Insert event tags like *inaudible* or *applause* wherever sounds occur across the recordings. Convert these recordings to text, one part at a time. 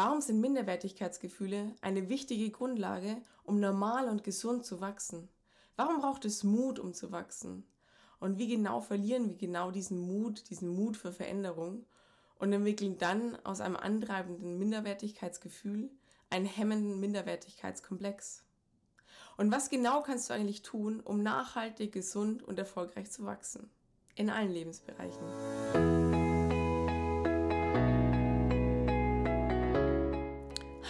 Warum sind Minderwertigkeitsgefühle eine wichtige Grundlage, um normal und gesund zu wachsen? Warum braucht es Mut, um zu wachsen? Und wie genau verlieren wir genau diesen Mut, diesen Mut für Veränderung und entwickeln dann aus einem antreibenden Minderwertigkeitsgefühl einen hemmenden Minderwertigkeitskomplex? Und was genau kannst du eigentlich tun, um nachhaltig, gesund und erfolgreich zu wachsen? In allen Lebensbereichen.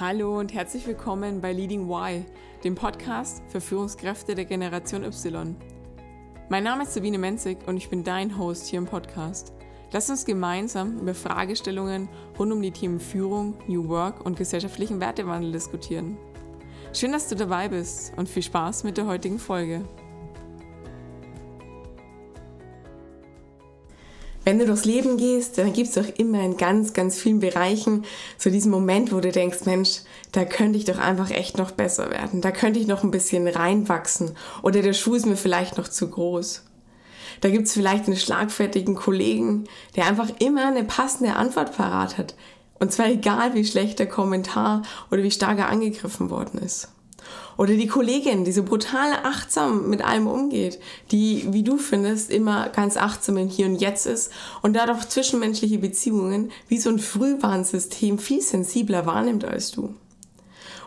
Hallo und herzlich willkommen bei Leading Y, dem Podcast für Führungskräfte der Generation Y. Mein Name ist Sabine Menzig und ich bin dein Host hier im Podcast. Lass uns gemeinsam über Fragestellungen rund um die Themen Führung, New Work und gesellschaftlichen Wertewandel diskutieren. Schön, dass du dabei bist und viel Spaß mit der heutigen Folge. Wenn du durchs Leben gehst, dann gibt es doch immer in ganz, ganz vielen Bereichen so diesen Moment, wo du denkst, Mensch, da könnte ich doch einfach echt noch besser werden. Da könnte ich noch ein bisschen reinwachsen. Oder der Schuh ist mir vielleicht noch zu groß. Da gibt es vielleicht einen schlagfertigen Kollegen, der einfach immer eine passende Antwort parat hat. Und zwar egal, wie schlecht der Kommentar oder wie stark er angegriffen worden ist. Oder die Kollegin, die so brutal achtsam mit allem umgeht, die, wie du findest, immer ganz achtsam im Hier und Jetzt ist und dadurch zwischenmenschliche Beziehungen wie so ein Frühwarnsystem viel sensibler wahrnimmt als du.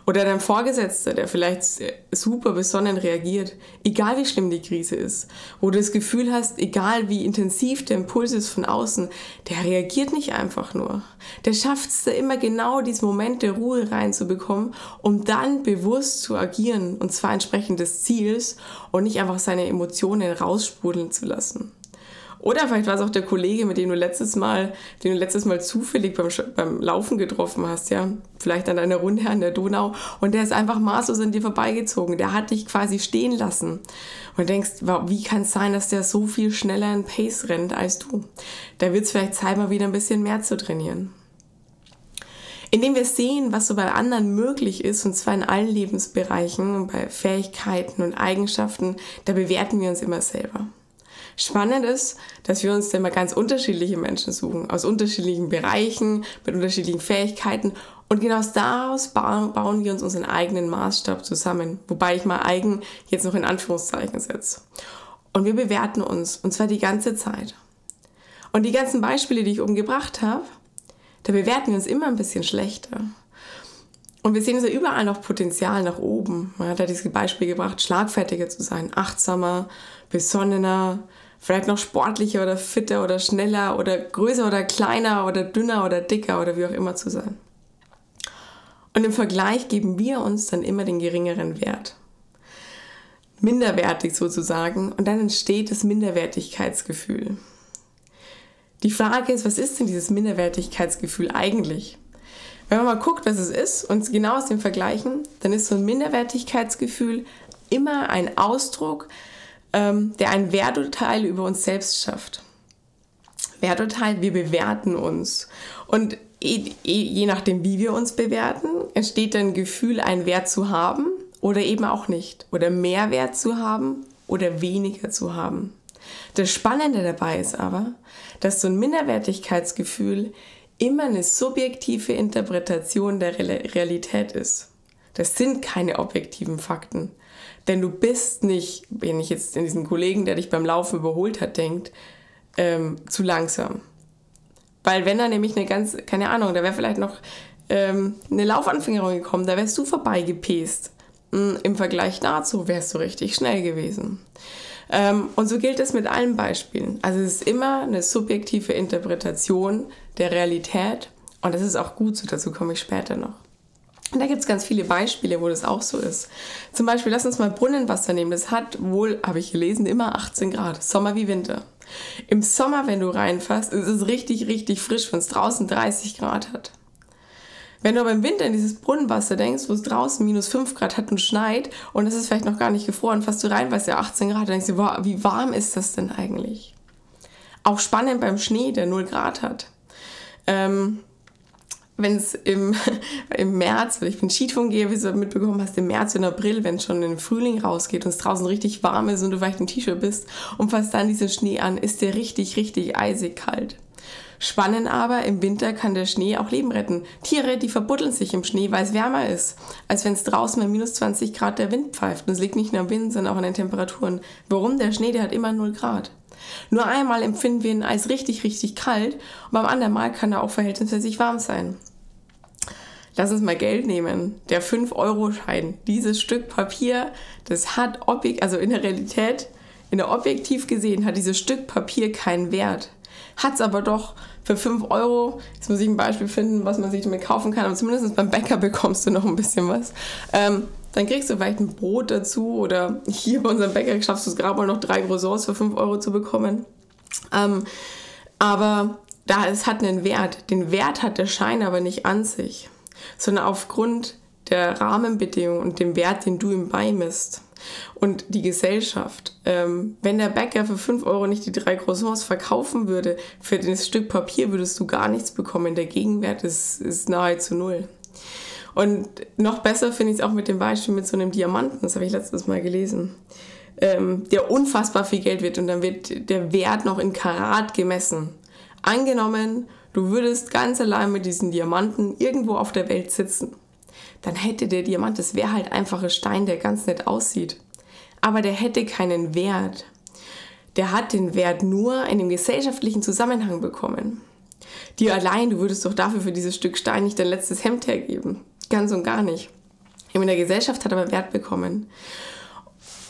Oder dein Vorgesetzter, der vielleicht super besonnen reagiert, egal wie schlimm die Krise ist. Wo du das Gefühl hast, egal wie intensiv der Impuls ist von außen, der reagiert nicht einfach nur. Der schafft es da immer genau diesen Moment der Ruhe reinzubekommen, um dann bewusst zu agieren. Und zwar entsprechend des Ziels und nicht einfach seine Emotionen raussprudeln zu lassen. Oder vielleicht war es auch der Kollege, mit dem du letztes Mal, den du letztes Mal zufällig beim, beim Laufen getroffen hast, ja. Vielleicht an einer Runde an der Donau. Und der ist einfach maßlos an dir vorbeigezogen. Der hat dich quasi stehen lassen. Und denkst, wie kann es sein, dass der so viel schneller in Pace rennt als du? Da wird es vielleicht Zeit, mal wieder ein bisschen mehr zu trainieren. Indem wir sehen, was so bei anderen möglich ist, und zwar in allen Lebensbereichen, bei Fähigkeiten und Eigenschaften, da bewerten wir uns immer selber. Spannend ist, dass wir uns dann mal ganz unterschiedliche Menschen suchen, aus unterschiedlichen Bereichen, mit unterschiedlichen Fähigkeiten. Und genau daraus bauen wir uns unseren eigenen Maßstab zusammen. Wobei ich mal eigen jetzt noch in Anführungszeichen setze. Und wir bewerten uns, und zwar die ganze Zeit. Und die ganzen Beispiele, die ich oben gebracht habe, da bewerten wir uns immer ein bisschen schlechter. Und wir sehen also überall noch Potenzial nach oben. Man hat ja dieses Beispiel gebracht, schlagfertiger zu sein, achtsamer, besonnener, vielleicht noch sportlicher oder fitter oder schneller oder größer oder kleiner oder dünner oder dicker oder wie auch immer zu sein. Und im Vergleich geben wir uns dann immer den geringeren Wert. Minderwertig sozusagen. Und dann entsteht das Minderwertigkeitsgefühl. Die Frage ist, was ist denn dieses Minderwertigkeitsgefühl eigentlich? Wenn man mal guckt, was es ist und genau aus dem vergleichen, dann ist so ein Minderwertigkeitsgefühl immer ein Ausdruck ähm, der ein Werturteil über uns selbst schafft. Werturteil, wir bewerten uns. Und je nachdem, wie wir uns bewerten, entsteht dann ein Gefühl, einen Wert zu haben oder eben auch nicht. Oder mehr Wert zu haben oder weniger zu haben. Das Spannende dabei ist aber, dass so ein Minderwertigkeitsgefühl immer eine subjektive Interpretation der Realität ist. Das sind keine objektiven Fakten. Denn du bist nicht, wenn ich jetzt in diesen Kollegen, der dich beim Laufen überholt hat, denkt, ähm, zu langsam. Weil wenn da nämlich eine ganz, keine Ahnung, da wäre vielleicht noch ähm, eine Laufanfängerung gekommen, da wärst du vorbeigepest. Hm, Im Vergleich dazu wärst du richtig schnell gewesen. Ähm, und so gilt es mit allen Beispielen. Also es ist immer eine subjektive Interpretation der Realität und das ist auch gut so, dazu komme ich später noch. Und da gibt es ganz viele Beispiele, wo das auch so ist. Zum Beispiel, lass uns mal Brunnenwasser nehmen. Das hat wohl, habe ich gelesen, immer 18 Grad. Sommer wie Winter. Im Sommer, wenn du reinfährst, ist es richtig, richtig frisch, wenn es draußen 30 Grad hat. Wenn du aber im Winter in dieses Brunnenwasser denkst, wo es draußen minus 5 Grad hat und schneit und es ist vielleicht noch gar nicht gefroren, fast du rein, weißt ja 18 Grad, denkst du, wow, wie warm ist das denn eigentlich? Auch spannend beim Schnee, der 0 Grad hat. Ähm, wenn es im, *laughs* im März, weil ich bin Skitouren gehe, wie du mitbekommen hast, im März und April, wenn es schon den Frühling rausgeht und es draußen richtig warm ist und du vielleicht im T-Shirt bist und fasst dann diesen Schnee an, ist der richtig, richtig eisig kalt. Spannend aber, im Winter kann der Schnee auch Leben retten. Tiere, die verbuddeln sich im Schnee, weil es wärmer ist, als wenn es draußen bei minus 20 Grad der Wind pfeift. Und es liegt nicht nur am Wind, sondern auch an den Temperaturen. Warum? Der Schnee, der hat immer 0 Grad. Nur einmal empfinden wir ihn als richtig, richtig kalt und beim anderen Mal kann er auch verhältnismäßig warm sein. Lass uns mal Geld nehmen. Der 5-Euro-Schein. Dieses Stück Papier, das hat objekt, also in der Realität, in der objektiv gesehen, hat dieses Stück Papier keinen Wert. Hat es aber doch für 5 Euro. Jetzt muss ich ein Beispiel finden, was man sich damit kaufen kann. Aber zumindest beim Bäcker bekommst du noch ein bisschen was. Ähm, dann kriegst du vielleicht ein Brot dazu oder hier bei unserem Bäcker schaffst du es gerade mal noch drei Croissants für 5 Euro zu bekommen. Ähm, aber da es hat einen Wert. Den Wert hat der Schein aber nicht an sich, sondern aufgrund der Rahmenbedingungen und dem Wert, den du ihm beimisst. Und die Gesellschaft. Ähm, wenn der Bäcker für 5 Euro nicht die drei Croissants verkaufen würde, für das Stück Papier würdest du gar nichts bekommen. Der Gegenwert ist, ist nahezu null. Und noch besser finde ich es auch mit dem Beispiel mit so einem Diamanten, das habe ich letztes Mal gelesen, ähm, der unfassbar viel Geld wird und dann wird der Wert noch in Karat gemessen. Angenommen, du würdest ganz allein mit diesen Diamanten irgendwo auf der Welt sitzen, dann hätte der Diamant, das wäre halt einfach ein Stein, der ganz nett aussieht. Aber der hätte keinen Wert. Der hat den Wert nur in dem gesellschaftlichen Zusammenhang bekommen. Dir allein, du würdest doch dafür für dieses Stück Stein nicht dein letztes Hemd hergeben. Ganz und gar nicht. In der Gesellschaft hat aber Wert bekommen.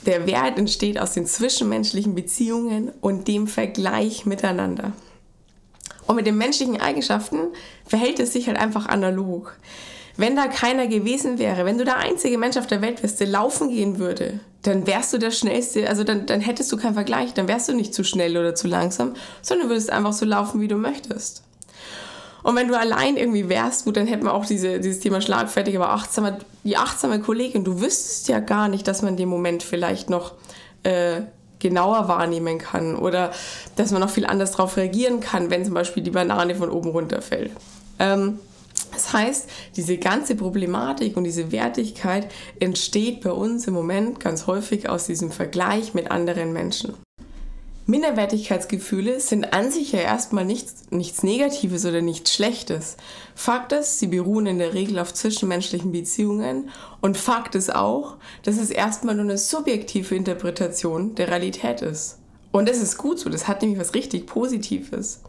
Der Wert entsteht aus den zwischenmenschlichen Beziehungen und dem Vergleich miteinander. Und mit den menschlichen Eigenschaften verhält es sich halt einfach analog. Wenn da keiner gewesen wäre, wenn du der einzige Mensch auf der Welt wärst, der laufen gehen würde, dann wärst du der Schnellste, also dann, dann hättest du keinen Vergleich, dann wärst du nicht zu schnell oder zu langsam, sondern würdest einfach so laufen, wie du möchtest. Und wenn du allein irgendwie wärst, gut, dann hätten wir auch diese, dieses Thema schlagfertig, aber achtsame, die achtsame Kollegin, du wüsstest ja gar nicht, dass man den Moment vielleicht noch äh, genauer wahrnehmen kann oder dass man noch viel anders darauf reagieren kann, wenn zum Beispiel die Banane von oben runterfällt. Ähm, das heißt, diese ganze Problematik und diese Wertigkeit entsteht bei uns im Moment ganz häufig aus diesem Vergleich mit anderen Menschen. Minderwertigkeitsgefühle sind an sich ja erstmal nichts, nichts Negatives oder nichts Schlechtes. Fakt ist, sie beruhen in der Regel auf zwischenmenschlichen Beziehungen und Fakt ist auch, dass es erstmal nur eine subjektive Interpretation der Realität ist. Und das ist gut so, das hat nämlich was richtig Positives.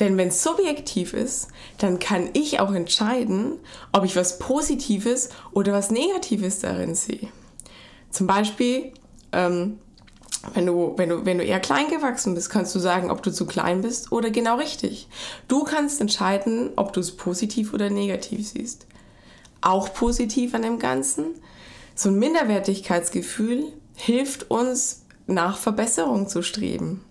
Denn wenn es subjektiv ist, dann kann ich auch entscheiden, ob ich was Positives oder was Negatives darin sehe. Zum Beispiel, ähm, wenn du, wenn, du, wenn du eher klein gewachsen bist, kannst du sagen, ob du zu klein bist oder genau richtig. Du kannst entscheiden, ob du es positiv oder negativ siehst. Auch positiv an dem Ganzen. So ein Minderwertigkeitsgefühl hilft uns, nach Verbesserung zu streben.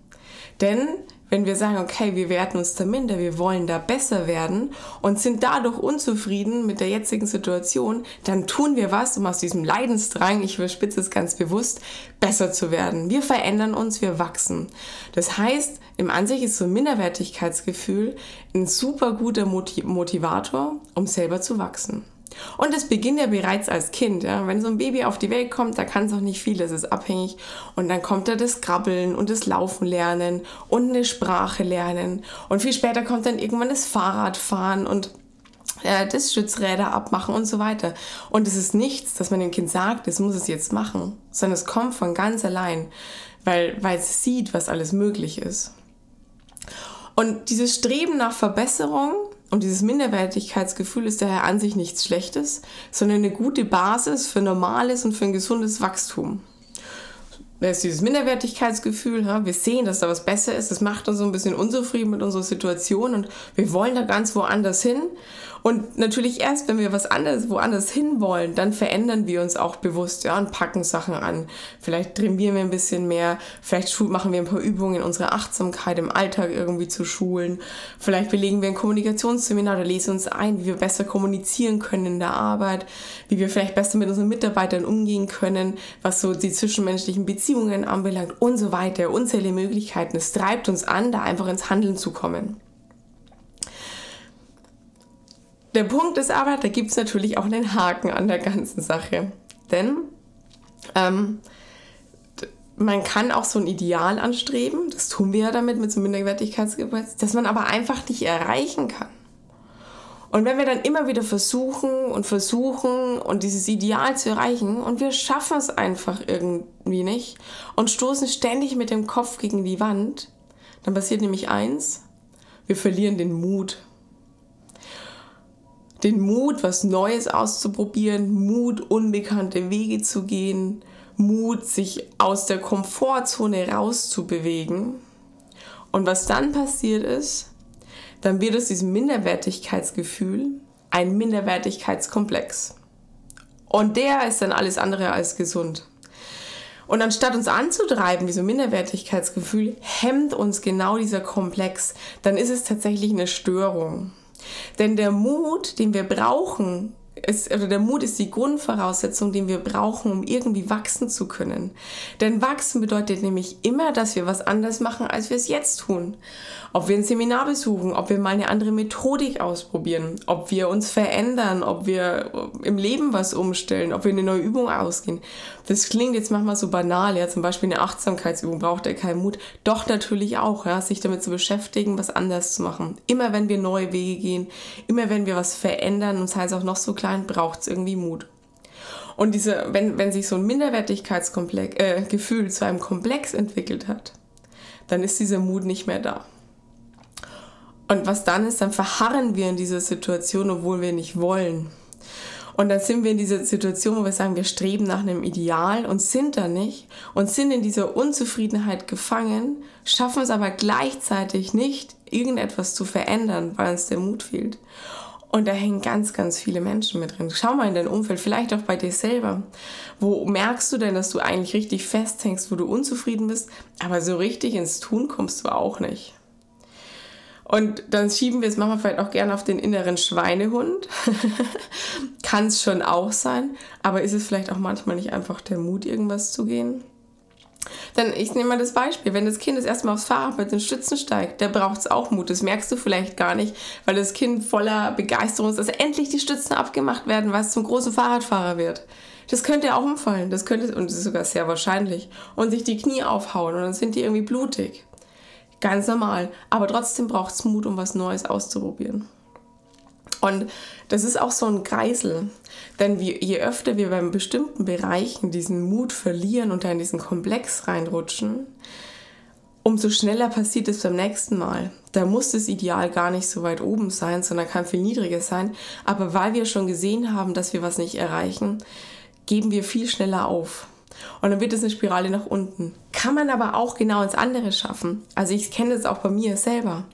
Denn wenn wir sagen, okay, wir werten uns da minder, wir wollen da besser werden und sind dadurch unzufrieden mit der jetzigen Situation, dann tun wir was, um aus diesem Leidensdrang, ich überspitze es ganz bewusst, besser zu werden. Wir verändern uns, wir wachsen. Das heißt, im Ansicht ist so ein Minderwertigkeitsgefühl ein super guter Motivator, um selber zu wachsen. Und es beginnt ja bereits als Kind. Ja? Wenn so ein Baby auf die Welt kommt, da kann es noch nicht viel, das ist abhängig. Und dann kommt da das Krabbeln und das Laufen lernen und eine Sprache lernen. Und viel später kommt dann irgendwann das Fahrradfahren und äh, das Stützräder abmachen und so weiter. Und es ist nichts, dass man dem Kind sagt, es muss es jetzt machen, sondern es kommt von ganz allein, weil, weil es sieht, was alles möglich ist. Und dieses Streben nach Verbesserung und dieses Minderwertigkeitsgefühl ist daher an sich nichts Schlechtes, sondern eine gute Basis für normales und für ein gesundes Wachstum. Da ist dieses Minderwertigkeitsgefühl, wir sehen, dass da was besser ist, das macht uns so ein bisschen unzufrieden mit unserer Situation und wir wollen da ganz woanders hin und natürlich erst, wenn wir was anderes, woanders hinwollen, dann verändern wir uns auch bewusst ja, und packen Sachen an. Vielleicht trainieren wir ein bisschen mehr, vielleicht machen wir ein paar Übungen, unsere Achtsamkeit im Alltag irgendwie zu schulen. Vielleicht belegen wir ein Kommunikationsseminar oder lesen uns ein, wie wir besser kommunizieren können in der Arbeit, wie wir vielleicht besser mit unseren Mitarbeitern umgehen können, was so die zwischenmenschlichen Beziehungen anbelangt und so weiter. Unzählige Möglichkeiten. Es treibt uns an, da einfach ins Handeln zu kommen. Der Punkt ist aber, da gibt es natürlich auch einen Haken an der ganzen Sache. Denn ähm, man kann auch so ein Ideal anstreben, das tun wir ja damit mit so einem Minderwertigkeitsgesetz, das man aber einfach nicht erreichen kann. Und wenn wir dann immer wieder versuchen und versuchen und dieses Ideal zu erreichen und wir schaffen es einfach irgendwie nicht und stoßen ständig mit dem Kopf gegen die Wand, dann passiert nämlich eins, wir verlieren den Mut. Den Mut, was Neues auszuprobieren, Mut, unbekannte Wege zu gehen, Mut, sich aus der Komfortzone rauszubewegen. Und was dann passiert ist, dann wird aus diesem Minderwertigkeitsgefühl ein Minderwertigkeitskomplex. Und der ist dann alles andere als gesund. Und anstatt uns anzutreiben, diesem Minderwertigkeitsgefühl, hemmt uns genau dieser Komplex, dann ist es tatsächlich eine Störung. Denn der Mut, den wir brauchen, ist, oder der Mut ist die Grundvoraussetzung, den wir brauchen, um irgendwie wachsen zu können. Denn wachsen bedeutet nämlich immer, dass wir was anders machen, als wir es jetzt tun. Ob wir ein Seminar besuchen, ob wir mal eine andere Methodik ausprobieren, ob wir uns verändern, ob wir im Leben was umstellen, ob wir eine neue Übung ausgehen. Das klingt jetzt manchmal so banal, ja, zum Beispiel eine Achtsamkeitsübung braucht ja keinen Mut. Doch natürlich auch, ja, sich damit zu beschäftigen, was anders zu machen. Immer wenn wir neue Wege gehen, immer wenn wir was verändern, und sei es auch noch so klein, braucht es irgendwie Mut. Und diese, wenn, wenn sich so ein Minderwertigkeitsgefühl äh, zu einem Komplex entwickelt hat, dann ist dieser Mut nicht mehr da. Und was dann ist, dann verharren wir in dieser Situation, obwohl wir nicht wollen. Und dann sind wir in dieser Situation, wo wir sagen, wir streben nach einem Ideal und sind da nicht und sind in dieser Unzufriedenheit gefangen, schaffen es aber gleichzeitig nicht, irgendetwas zu verändern, weil uns der Mut fehlt. Und da hängen ganz, ganz viele Menschen mit drin. Schau mal in dein Umfeld, vielleicht auch bei dir selber. Wo merkst du denn, dass du eigentlich richtig festhängst, wo du unzufrieden bist, aber so richtig ins Tun kommst du auch nicht? Und dann schieben wir es manchmal vielleicht auch gerne auf den inneren Schweinehund. *laughs* Kann es schon auch sein, aber ist es vielleicht auch manchmal nicht einfach der Mut, irgendwas zu gehen? Dann, ich nehme mal das Beispiel, wenn das Kind das erste Mal aufs Fahrrad mit den Stützen steigt, da braucht es auch Mut. Das merkst du vielleicht gar nicht, weil das Kind voller Begeisterung ist, dass endlich die Stützen abgemacht werden, weil es zum großen Fahrradfahrer wird. Das könnte auch umfallen, das könnte, und das ist sogar sehr wahrscheinlich, und sich die Knie aufhauen und dann sind die irgendwie blutig. Ganz normal. Aber trotzdem braucht es Mut, um was Neues auszuprobieren. Und das ist auch so ein Kreisel. Denn je öfter wir beim bestimmten Bereichen diesen Mut verlieren und da in diesen Komplex reinrutschen, umso schneller passiert es beim nächsten Mal. Da muss das Ideal gar nicht so weit oben sein, sondern kann viel niedriger sein. Aber weil wir schon gesehen haben, dass wir was nicht erreichen, geben wir viel schneller auf. Und dann wird es eine Spirale nach unten. Kann man aber auch genau ins andere schaffen. Also ich kenne das auch bei mir selber.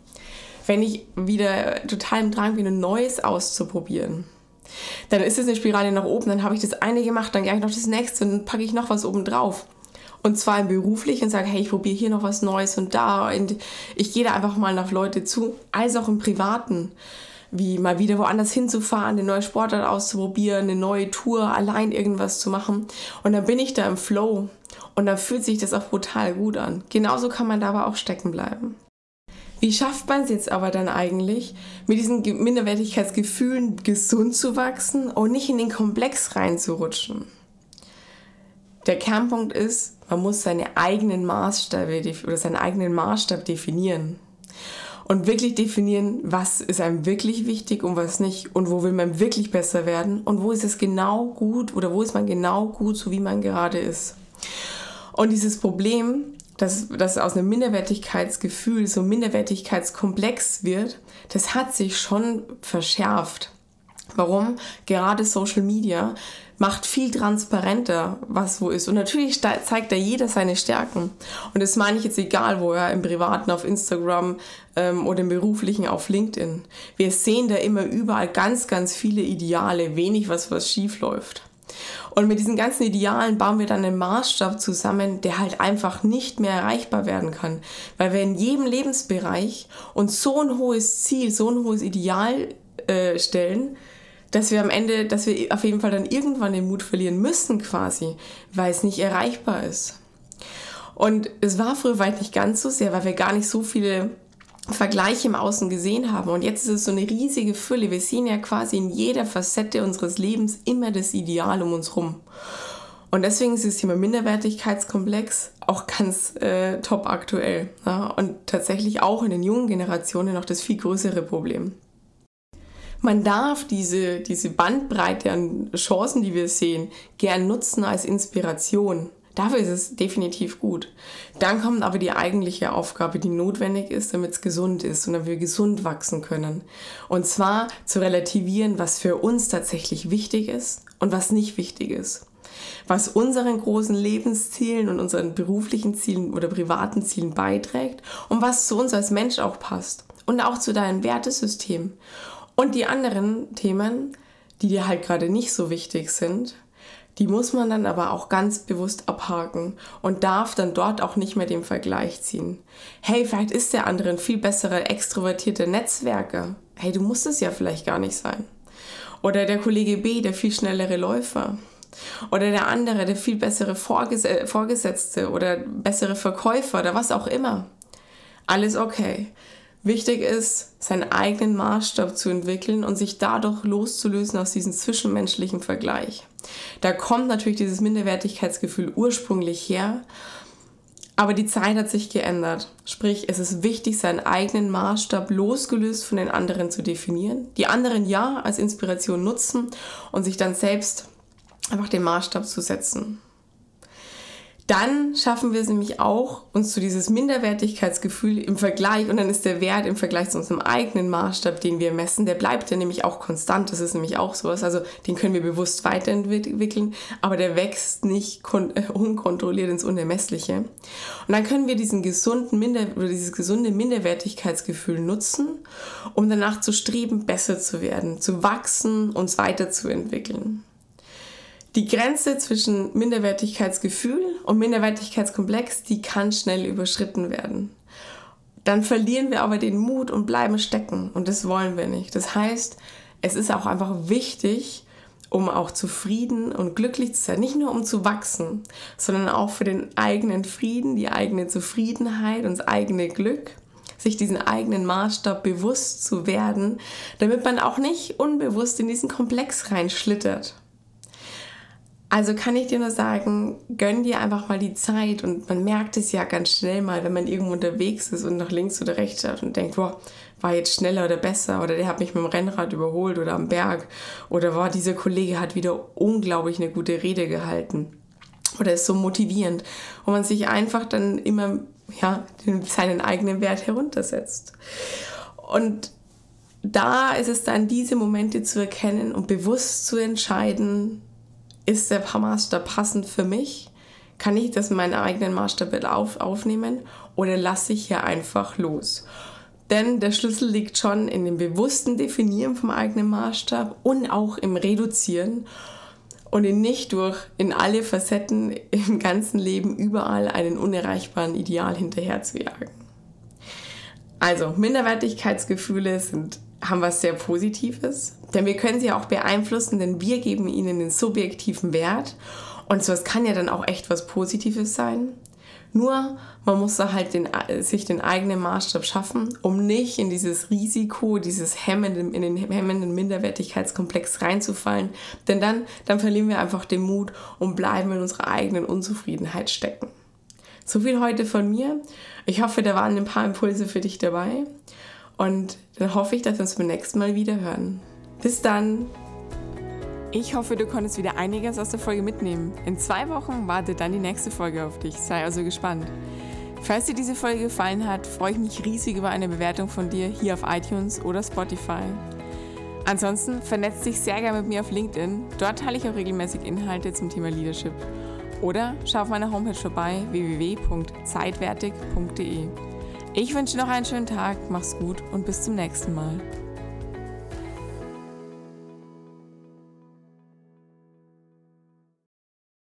Wenn ich wieder total im Drang bin, ein Neues auszuprobieren, dann ist es eine Spirale nach oben. Dann habe ich das eine gemacht, dann gehe ich noch das nächste und dann packe ich noch was oben drauf. Und zwar im und sage, hey, ich probiere hier noch was Neues und da. Und ich gehe da einfach mal nach Leute zu, als auch im Privaten wie mal wieder woanders hinzufahren, eine neue Sportart auszuprobieren, eine neue Tour, allein irgendwas zu machen. Und dann bin ich da im Flow und dann fühlt sich das auch brutal gut an. Genauso kann man da aber auch stecken bleiben. Wie schafft man es jetzt aber dann eigentlich, mit diesen Minderwertigkeitsgefühlen gesund zu wachsen und nicht in den Komplex reinzurutschen? Der Kernpunkt ist, man muss seine eigenen Maßstäbe oder seinen eigenen Maßstab definieren und wirklich definieren, was ist einem wirklich wichtig und was nicht und wo will man wirklich besser werden und wo ist es genau gut oder wo ist man genau gut, so wie man gerade ist. Und dieses Problem, dass, dass aus einem Minderwertigkeitsgefühl so Minderwertigkeitskomplex wird, das hat sich schon verschärft. Warum? Gerade Social Media macht viel transparenter, was wo ist. Und natürlich zeigt da jeder seine Stärken. Und das meine ich jetzt egal, wo er im Privaten auf Instagram ähm, oder im Beruflichen auf LinkedIn. Wir sehen da immer überall ganz, ganz viele Ideale, wenig was, was schief läuft. Und mit diesen ganzen Idealen bauen wir dann einen Maßstab zusammen, der halt einfach nicht mehr erreichbar werden kann. Weil wir in jedem Lebensbereich uns so ein hohes Ziel, so ein hohes Ideal äh, stellen, dass wir am Ende, dass wir auf jeden Fall dann irgendwann den Mut verlieren müssen quasi, weil es nicht erreichbar ist. Und es war früher weit nicht ganz so sehr, weil wir gar nicht so viele Vergleiche im Außen gesehen haben. Und jetzt ist es so eine riesige Fülle. Wir sehen ja quasi in jeder Facette unseres Lebens immer das Ideal um uns rum. Und deswegen ist das Thema Minderwertigkeitskomplex auch ganz äh, top aktuell. Ja? Und tatsächlich auch in den jungen Generationen noch das viel größere Problem. Man darf diese, diese Bandbreite an Chancen, die wir sehen, gern nutzen als Inspiration. Dafür ist es definitiv gut. Dann kommt aber die eigentliche Aufgabe, die notwendig ist, damit es gesund ist und damit wir gesund wachsen können. Und zwar zu relativieren, was für uns tatsächlich wichtig ist und was nicht wichtig ist. Was unseren großen Lebenszielen und unseren beruflichen Zielen oder privaten Zielen beiträgt und was zu uns als Mensch auch passt. Und auch zu deinem Wertesystem. Und die anderen Themen, die dir halt gerade nicht so wichtig sind, die muss man dann aber auch ganz bewusst abhaken und darf dann dort auch nicht mehr den Vergleich ziehen. Hey, vielleicht ist der andere ein viel besserer extrovertierter Netzwerker. Hey, du musst es ja vielleicht gar nicht sein. Oder der Kollege B, der viel schnellere Läufer. Oder der andere, der viel bessere Vorges äh, Vorgesetzte oder bessere Verkäufer oder was auch immer. Alles okay. Wichtig ist, seinen eigenen Maßstab zu entwickeln und sich dadurch loszulösen aus diesem zwischenmenschlichen Vergleich. Da kommt natürlich dieses Minderwertigkeitsgefühl ursprünglich her, aber die Zeit hat sich geändert. Sprich, es ist wichtig, seinen eigenen Maßstab losgelöst von den anderen zu definieren. Die anderen ja als Inspiration nutzen und sich dann selbst einfach den Maßstab zu setzen dann schaffen wir es nämlich auch, uns zu dieses Minderwertigkeitsgefühl im Vergleich, und dann ist der Wert im Vergleich zu unserem eigenen Maßstab, den wir messen, der bleibt ja nämlich auch konstant. Das ist nämlich auch sowas. Also den können wir bewusst weiterentwickeln, aber der wächst nicht äh, unkontrolliert ins Unermessliche. Und dann können wir diesen gesunden Minder oder dieses gesunde Minderwertigkeitsgefühl nutzen, um danach zu streben, besser zu werden, zu wachsen, uns weiterzuentwickeln. Die Grenze zwischen Minderwertigkeitsgefühl und Minderwertigkeitskomplex, die kann schnell überschritten werden. Dann verlieren wir aber den Mut und bleiben stecken und das wollen wir nicht. Das heißt, es ist auch einfach wichtig, um auch zufrieden und glücklich zu sein, nicht nur um zu wachsen, sondern auch für den eigenen Frieden, die eigene Zufriedenheit und das eigene Glück, sich diesen eigenen Maßstab bewusst zu werden, damit man auch nicht unbewusst in diesen Komplex reinschlittert. Also kann ich dir nur sagen, gönn dir einfach mal die Zeit und man merkt es ja ganz schnell mal, wenn man irgendwo unterwegs ist und nach links oder rechts schaut und denkt, boah, war jetzt schneller oder besser oder der hat mich mit dem Rennrad überholt oder am Berg oder boah, dieser Kollege hat wieder unglaublich eine gute Rede gehalten oder ist so motivierend, wo man sich einfach dann immer ja, seinen eigenen Wert heruntersetzt. Und da ist es dann, diese Momente zu erkennen und bewusst zu entscheiden, ist der Maßstab passend für mich? Kann ich das in meinen eigenen Maßstab auf, aufnehmen oder lasse ich hier einfach los? Denn der Schlüssel liegt schon in dem bewussten Definieren vom eigenen Maßstab und auch im Reduzieren und in nicht durch in alle Facetten im ganzen Leben überall einen unerreichbaren Ideal hinterher zu jagen. Also Minderwertigkeitsgefühle sind haben was sehr Positives, denn wir können sie auch beeinflussen, denn wir geben ihnen den subjektiven Wert und so es kann ja dann auch echt was Positives sein. Nur man muss da halt den, sich den eigenen Maßstab schaffen, um nicht in dieses Risiko, dieses hemmenden, in den hemmenden Minderwertigkeitskomplex reinzufallen. Denn dann, dann verlieren wir einfach den Mut und bleiben in unserer eigenen Unzufriedenheit stecken. So viel heute von mir. Ich hoffe, da waren ein paar Impulse für dich dabei. Und dann hoffe ich, dass wir uns beim nächsten Mal wieder hören. Bis dann! Ich hoffe, du konntest wieder einiges aus der Folge mitnehmen. In zwei Wochen wartet dann die nächste Folge auf dich. Sei also gespannt. Falls dir diese Folge gefallen hat, freue ich mich riesig über eine Bewertung von dir hier auf iTunes oder Spotify. Ansonsten vernetz dich sehr gerne mit mir auf LinkedIn. Dort teile ich auch regelmäßig Inhalte zum Thema Leadership. Oder schau auf meiner Homepage vorbei www.zeitwertig.de. Ich wünsche noch einen schönen Tag, mach's gut und bis zum nächsten Mal.